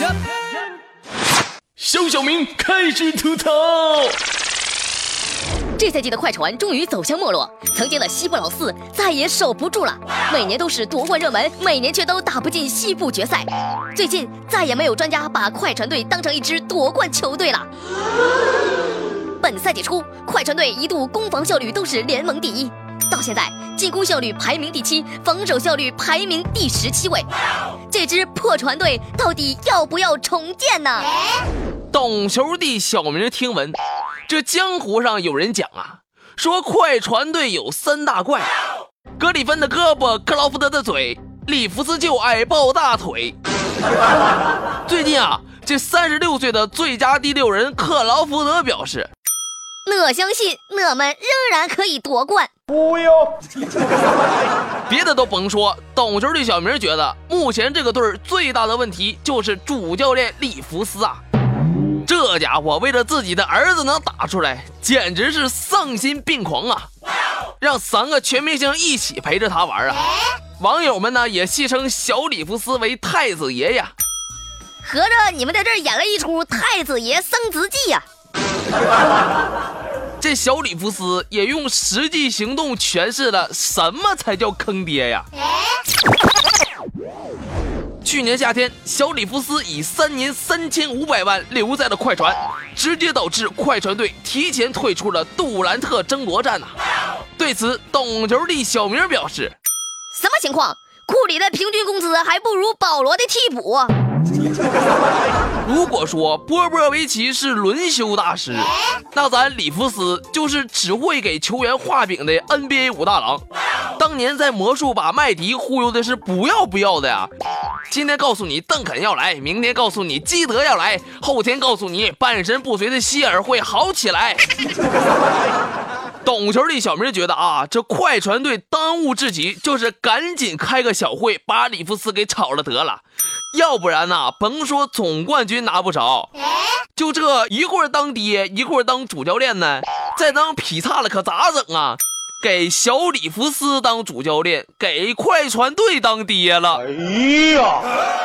呀！肖小明开始吐槽。这赛季的快船终于走向没落，曾经的西部老四再也守不住了。每年都是夺冠热门，每年却都打不进西部决赛。最近再也没有专家把快船队当成一支夺冠球队了。本赛季初，快船队一度攻防效率都是联盟第一，到现在进攻效率排名第七，防守效率排名第十七位。这支破船队到底要不要重建呢？懂球的小明听闻，这江湖上有人讲啊，说快船队有三大怪：格里芬的胳膊，克劳福德的嘴，里弗斯就爱抱大腿。最近啊，这三十六岁的最佳第六人克劳福德表示：“我相信我们仍然可以夺冠。”不用，别的都甭说，懂球的小明觉得，目前这个队最大的问题就是主教练里弗斯啊。这家伙为了自己的儿子能打出来，简直是丧心病狂啊！让三个全明星一起陪着他玩啊！网友们呢也戏称小里弗斯为太子爷呀。合着你们在这演了一出太子爷生子记呀？这小里弗斯也用实际行动诠释了什么才叫坑爹呀！去年夏天，小里弗斯以三年三千五百万留在了快船，直接导致快船队提前退出了杜兰特争夺战呐。对此，懂球帝小明表示：“什么情况？库里的平均工资还不如保罗的替补。”如果说波波维奇是轮休大师，那咱里弗斯就是只会给球员画饼的 NBA 武大郎。当年在魔术把麦迪忽悠的是不要不要的呀。今天告诉你邓肯要来，明天告诉你基德要来，后天告诉你半身不遂的希尔会好起来。懂球的小明觉得啊，这快船队当务之急就是赶紧开个小会，把里弗斯给炒了得了。要不然呐，甭说总冠军拿不着，就这一会儿当爹，一会儿当主教练呢，再当劈叉了可咋整啊？给小里弗斯当主教练，给快船队当爹了。哎呀！